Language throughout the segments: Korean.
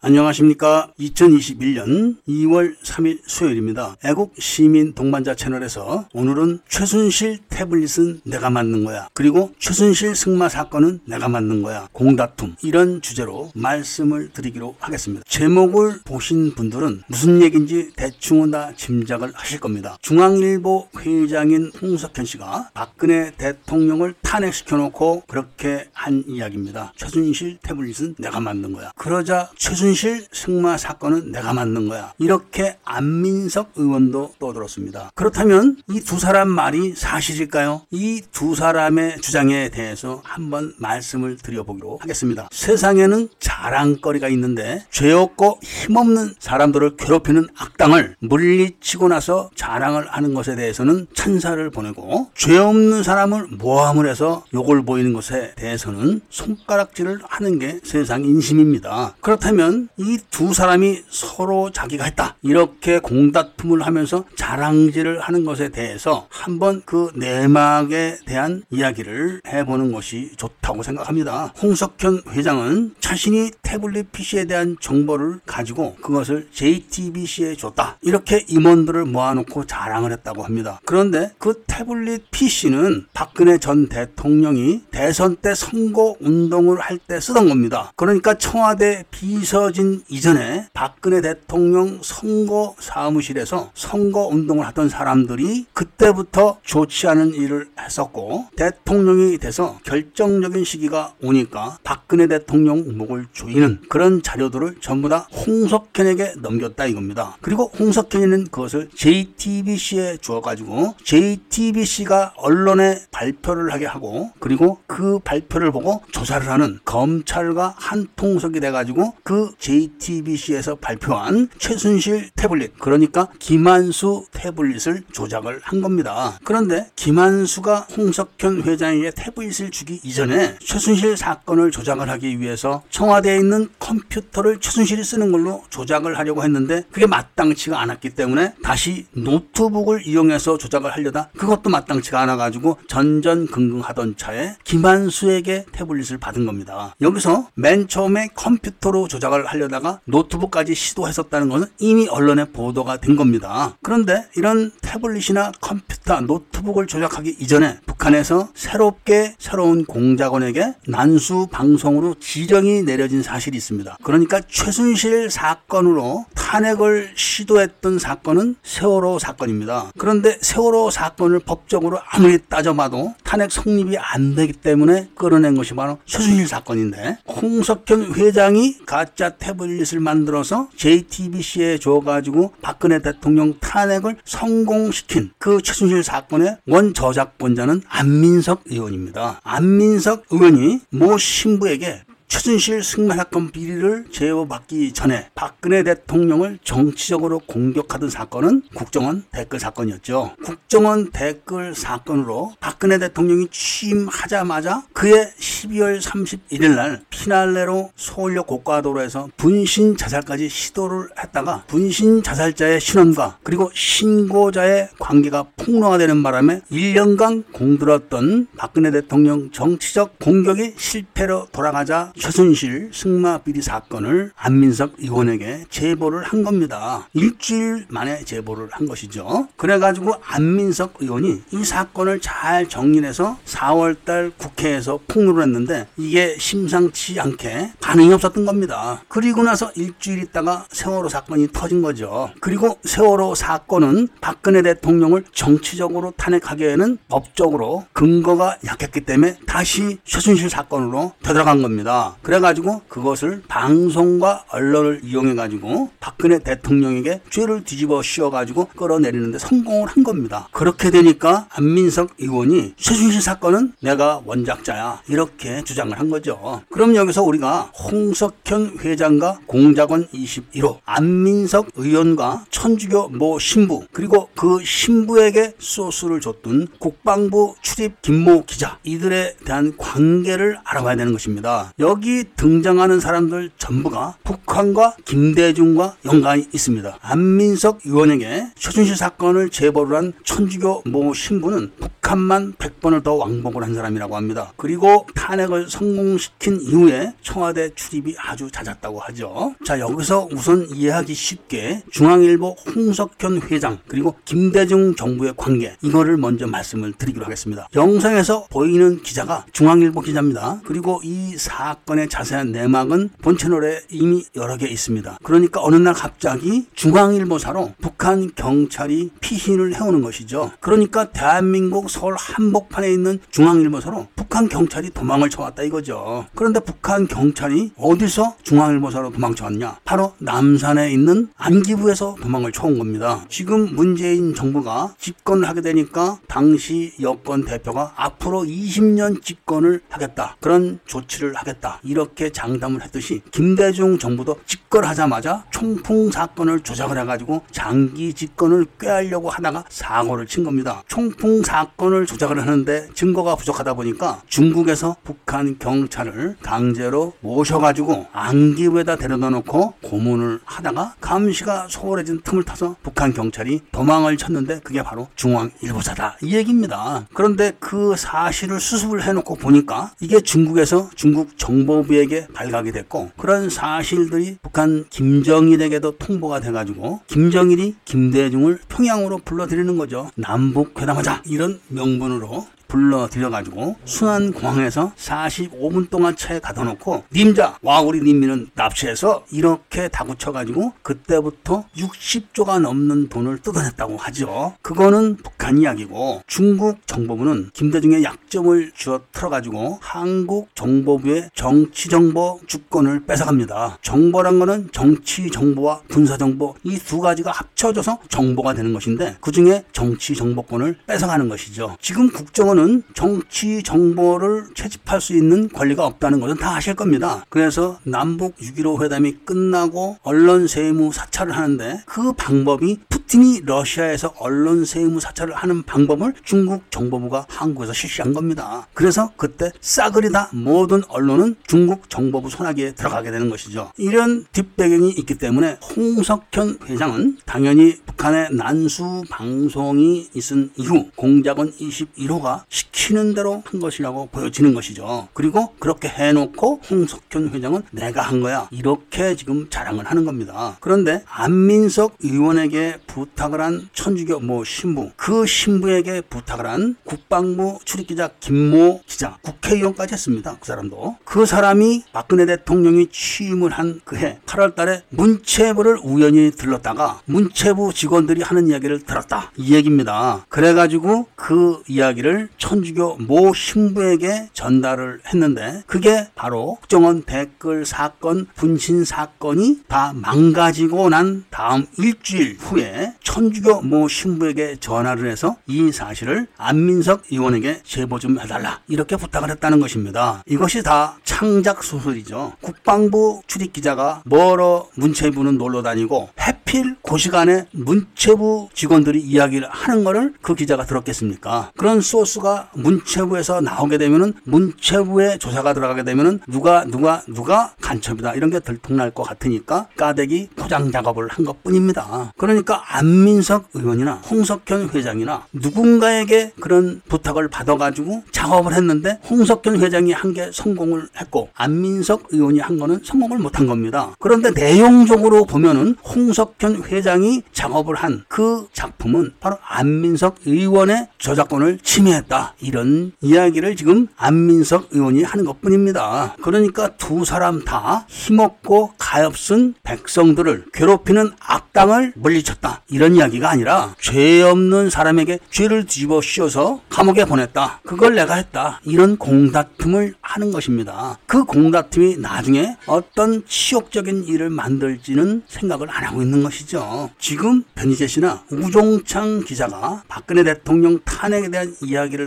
안녕하십니까. 2021년 2월 3일 수요일입니다. 애국 시민 동반자 채널에서 오늘은 최순실 태블릿은 내가 만든 거야. 그리고 최순실 승마 사건은 내가 만든 거야. 공다툼. 이런 주제로 말씀을 드리기로 하겠습니다. 제목을 보신 분들은 무슨 얘기인지 대충은 다 짐작을 하실 겁니다. 중앙일보 회장인 홍석현 씨가 박근혜 대통령을 탄핵시켜 놓고 그렇게 한 이야기입니다. 최순실 태블릿은 내가 만든 거야. 그러자 최순 실 최순실 승마 사건은 내가 만든 거야. 이렇게 안민석 의원도 떠들었습니다. 그렇다면 이 두 사람 말이 사실일까요? 이 두 사람의 주장에 대해서 한번 말씀을 드려보기로 하겠습니다. 세상에는 자랑거리가 있는데 죄 없고 힘없는 사람들을 괴롭히는 악당을 물리치고 나서 자랑을 하는 것에 대해서는 찬사를 보내고 죄 없는 사람을 모함을 해서 욕을 보이는 것에 대해서는 손가락질을 하는 게 세상 인심입니다. 그렇다면 이 두 사람이 서로 자기가 했다. 이렇게 공다툼을 하면서 자랑질을 하는 것에 대해서 한번 그 내막에 대한 이야기를 해보는 것이 좋다고 생각합니다. 홍석현 회장은 자신이 태블릿 PC에 대한 정보를 가지고 그것을 JTBC에 줬다. 이렇게 임원들을 모아놓고 자랑을 했다고 합니다. 그런데 그 태블릿 PC는 박근혜 전 대통령이 대선 때 선거 운동을 할 때 쓰던 겁니다. 그러니까 청와대 비서 만들어진 이전에 박근혜 대통령 선거 사무실에서 선거 운동을 하던 사람들이 그때부터 좋지 않은 일을 했었고 대통령이 돼서 결정적인 시기가 오니까 박근혜 대통령 목을 조이는 그런 자료들을 전부 다 홍석현에게 넘겼다 이겁니다. 그리고 홍석현이는 그것을 JTBC에 주어가지고 JTBC가 언론에 발표를 하게 하고 그리고 그 발표를 보고 조사를 하는 검찰과 한 통속이 돼가지고 그 JTBC에서 발표한 최순실 태블릿 그러니까 김한수 태블릿을 조작을 한 겁니다. 그런데 김한수가 홍석현 회장에게 태블릿을 주기 이전에 최순실 사건을 조작을 하기 위해서 청와대에 있는 컴퓨터를 최순실이 쓰는 걸로 조작을 하려고 했는데 그게 마땅치가 않았기 때문에 다시 노트북을 이용해서 조작을 하려다 그것도 마땅치가 않아 가지고 전전긍긍하던 차에 김한수에게 태블릿을 받은 겁니다. 여기서 맨 처음에 컴퓨터로 조작을 하려다가 노트북까지 시도했었다는 것은 이미 언론에 보도가 된 겁니다. 그런데 이런 태블릿이나 컴퓨터, 노트북을 조작하기 이전에 북한에서 새롭게 새로운 공작원에게 난수 방송으로 지령이 내려진 사실이 있습니다. 그러니까 최순실 사건으로 탄핵을 시도했던 사건은 세월호 사건입니다. 그런데 세월호 사건을 법적으로 아무리 따져봐도 탄핵 성립이 안 되기 때문에 끌어낸 것이 바로 최순실 사건인데 홍석현 회장이 가짜 태블릿을 만들어서 JTBC에 줘가지고 박근혜 대통령 탄핵을 성공시킨 그 최순실 사건의 원 저작권자는 안민석 의원입니다. 안민석 의원이 모 신부에게 최순실 승마 사건 비리를 제어받기 전에 박근혜 대통령을 정치적으로 공격하던 사건은 국정원 댓글 사건이었죠. 국정원 댓글 사건으로 박근혜 대통령이 취임하자마자 그해 12월 31일 날 피날레로 서울역 고가도로에서 분신 자살까지 시도를 했다가 분신 자살자의 신원과 그리고 신고자의 관계가 폭로화되는 바람에 1년간 공들었던 박근혜 대통령 정치적 공격이 실패로 돌아가자 최순실 승마 비리 사건을 안민석 의원에게 제보를 한 겁니다. 일주일 만에 제보를 한 것이죠. 그래가지고 안민석 의원이 이 사건을 잘 정리해서 4월달 국회에서 폭로를 했는데 이게 심상치 않게 반응이 없었던 겁니다. 그리고 나서 일주일 있다가 세월호 사건이 터진 거죠. 그리고 세월호 사건은 박근혜 대통령을 정치적으로 탄핵하기에는 법적으로 근거가 약했기 때문에 다시 최순실 사건으로 되돌아간 겁니다. 그래가지고 그것을 방송과 언론을 이용해가지고 박근혜 대통령에게 죄를 뒤집어 씌워가지고 끌어내리는데 성공을 한 겁니다. 그렇게 되니까 안민석 의원이 최순실 사건은 내가 원작자야 이렇게 주장을 한 거죠. 그럼 여기서 우리가 홍석현 회장과 공작원 21호 안민석 의원과 천주교 모 신부 그리고 그 신부에게 소스를 줬던 국방부 출입 김모 기자 이들에 대한 관계를 알아봐야 되는 것입니다. 여기 등장하는 사람들 전부가 북한과 김대중과 연관이 있습니다. 안민석 의원에게 최순실 사건을 제보를 한 천주교 모 신부는 북한 북한만 100번을 더 왕복을 한 사람이라고 합니다. 그리고 탄핵을 성공시킨 이후에 청와대 출입이 아주 잦았다고 하죠. 자, 여기서 우선 이해하기 쉽게 중앙일보 홍석현 회장 그리고 김대중 정부의 관계 이거를 먼저 말씀을 드리기로 하겠습니다. 영상에서 보이는 기자가 중앙일보 기자입니다. 그리고 이 사건 의 자세한 내막은 본 채널에 이미 여러 개 있습니다. 그러니까 어느 날 갑자기 중앙일보사로 북한 경찰이 피신을 해오는 것이죠. 그러니까 대한민국 서울 한복판에 있는 중앙일보사로 북한 경찰이 도망을 쳐왔다 이거죠. 그런데 북한 경찰이 어디서 중앙일보사로 도망쳐왔냐? 바로 남산에 있는 안기부에서 도망을 쳐온 겁니다. 지금 문재인 정부가 집권을 하게 되니까 당시 여권 대표가 앞으로 20년 집권을 하겠다. 그런 조치를 하겠다. 이렇게 장담을 했듯이 김대중 정부도 집권하자마자 총풍 사건을 조작을 해가지고 장기 집권을 꾀하려고 하다가 사고를 친 겁니다. 총풍 사건을 조작을 하는데 증거가 부족하다 보니까 중국에서 북한 경찰을 강제로 모셔가지고 안기부에다 데려다 놓고 고문을 하다가 감시가 소홀해진 틈을 타서 북한 경찰이 도망을 쳤는데 그게 바로 중앙일보사다 이 얘기입니다. 그런데 그 사실을 수습을 해놓고 보니까 이게 중국에서 중국 정보 부에게 발각이 됐고 그런 사실들이 북한 김정일에게도 통보가 돼가지고 김정일이 김대중을 평양으로 불러들이는 거죠. 남북 회담하자 이런 명분으로 불러 들여가지고 순안공항에서 45분 동안 차에 가둬 놓고 님자 와 우리 님미는 납치해서 이렇게 다구쳐가지고 그때부터 60조가 넘는 돈을 뜯어냈다고 하죠. 그거는 북한 이야기고 중국 정보부는 김대중의 약점을 쥐어 틀어가지고 한국 정보부의 정치정보 주권을 뺏어갑니다. 정보란 거는 정치정보와 군사정보 이 두 가지가 합쳐져서 정보가 되는 것인데 그 중에 정치정보권을 뺏어가는 것이죠. 지금 국정원 은 정치 정보를 채집할 수 있는 권리가 없다는 것은 다 아실 겁니다. 그래서 남북 6.15 회담이 끝나고 언론 세무 사찰을 하는데 그 방법이 푸틴이 러시아에서 언론 세무 사찰을 하는 방법을 중국 정보부가 한국에서 실시한 겁니다. 그래서 그때 싸그리 다 모든 언론은 중국 정보부 손아귀에 들어가게 되는 것이죠. 이런 뒷배경이 있기 때문에 홍석현 회장은 당연히 북한의 난수 방송이 있은 이후 공작원 21호가 시키는 대로 한 것이라고 보여지는 것이죠. 그리고 그렇게 해놓고 홍석현 회장은 내가 한 거야. 이렇게 지금 자랑을 하는 겁니다. 그런데 안민석 의원에게 부탁을 한 천주교 모 신부, 그 신부에게 부탁을 한 국방부 출입기자 김모 기자, 국회의원까지 했습니다. 그 사람도. 그 사람이 박근혜 대통령이 취임을 한 그 해 8월 달에 문체부를 우연히 들렀다가 문체부 직원들이 하는 이야기를 들었다. 이 얘기입니다. 그래가지고 그 이야기를 천주교 모 신부에게 전달을 했는데 그게 바로 국정원 댓글 사건, 분신 사건이 다 망가지고 난 다음 일주일 후에 천주교 모 신부에게 전화를 해서 이 사실을 안민석 의원에게 제보 좀 해달라 이렇게 부탁을 했다는 것입니다. 이것이 다 창작 소설이죠. 국방부 출입 기자가 뭐러 문체부는 놀러 다니고 해필 그 시간에 문체부 직원들이 이야기를 하는 거를 그 기자가 들었겠습니까? 그런 소스가 문체부에서 나오게 되면은 문체부에 조사가 들어가게 되면은 누가 누가 누가 간첩이다 이런 게 들통날 것 같으니까 까대기 포장 작업을 한 것뿐입니다. 그러니까 안민석 의원이나 홍석현 회장이나 누군가에게 그런 부탁을 받아가지고 작업을 했는데 홍석현 회장이 한 게 성공을 했고 안민석 의원이 한 거는 성공을 못한 겁니다. 그런데 내용적으로 보면은 홍석현 회장이 작업을 한 그 작품은 바로 안민석 의원의 저작권을 침해했다. 이런 이야기를 지금 안민석 의원이 하는 것 뿐입니다. 그러니까 두 사람 다 힘없고 가엾은 백성들을 괴롭히는 악당을 물리쳤다. 이런 이야기가 아니라 죄 없는 사람에게 죄를 뒤집어 씌워서 감옥에 보냈다. 그걸 내가 했다. 이런 공다툼을 하는 것입니다. 그 공다툼이 나중에 어떤 치욕적인 일을 만들지는 생각을 안 하고 있는 것이죠. 지금 변희재 씨나 우종창 기자가 박근혜 대통령 탄핵에 대한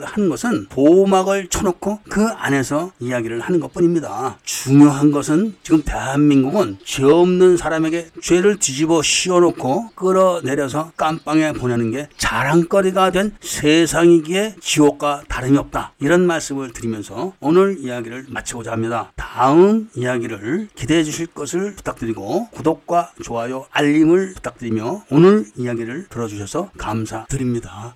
이야기를 하는 것은 보호막을 쳐놓고 그 안에서 이야기를 하는 것 뿐입니다. 중요한 것은 지금 대한민국은 죄 없는 사람에게 죄를 뒤집어 씌워놓고 끌어내려서 깜빵에 보내는 게 자랑거리가 된 세상이기에 지옥과 다름이 없다. 이런 말씀을 드리면서 오늘 이야기를 마치고자 합니다. 다음 이야기를 기대해 주실 것을 부탁드리고 구독과 좋아요, 알림을 부탁드리며 오늘 이야기를 들어주셔서 감사드립니다.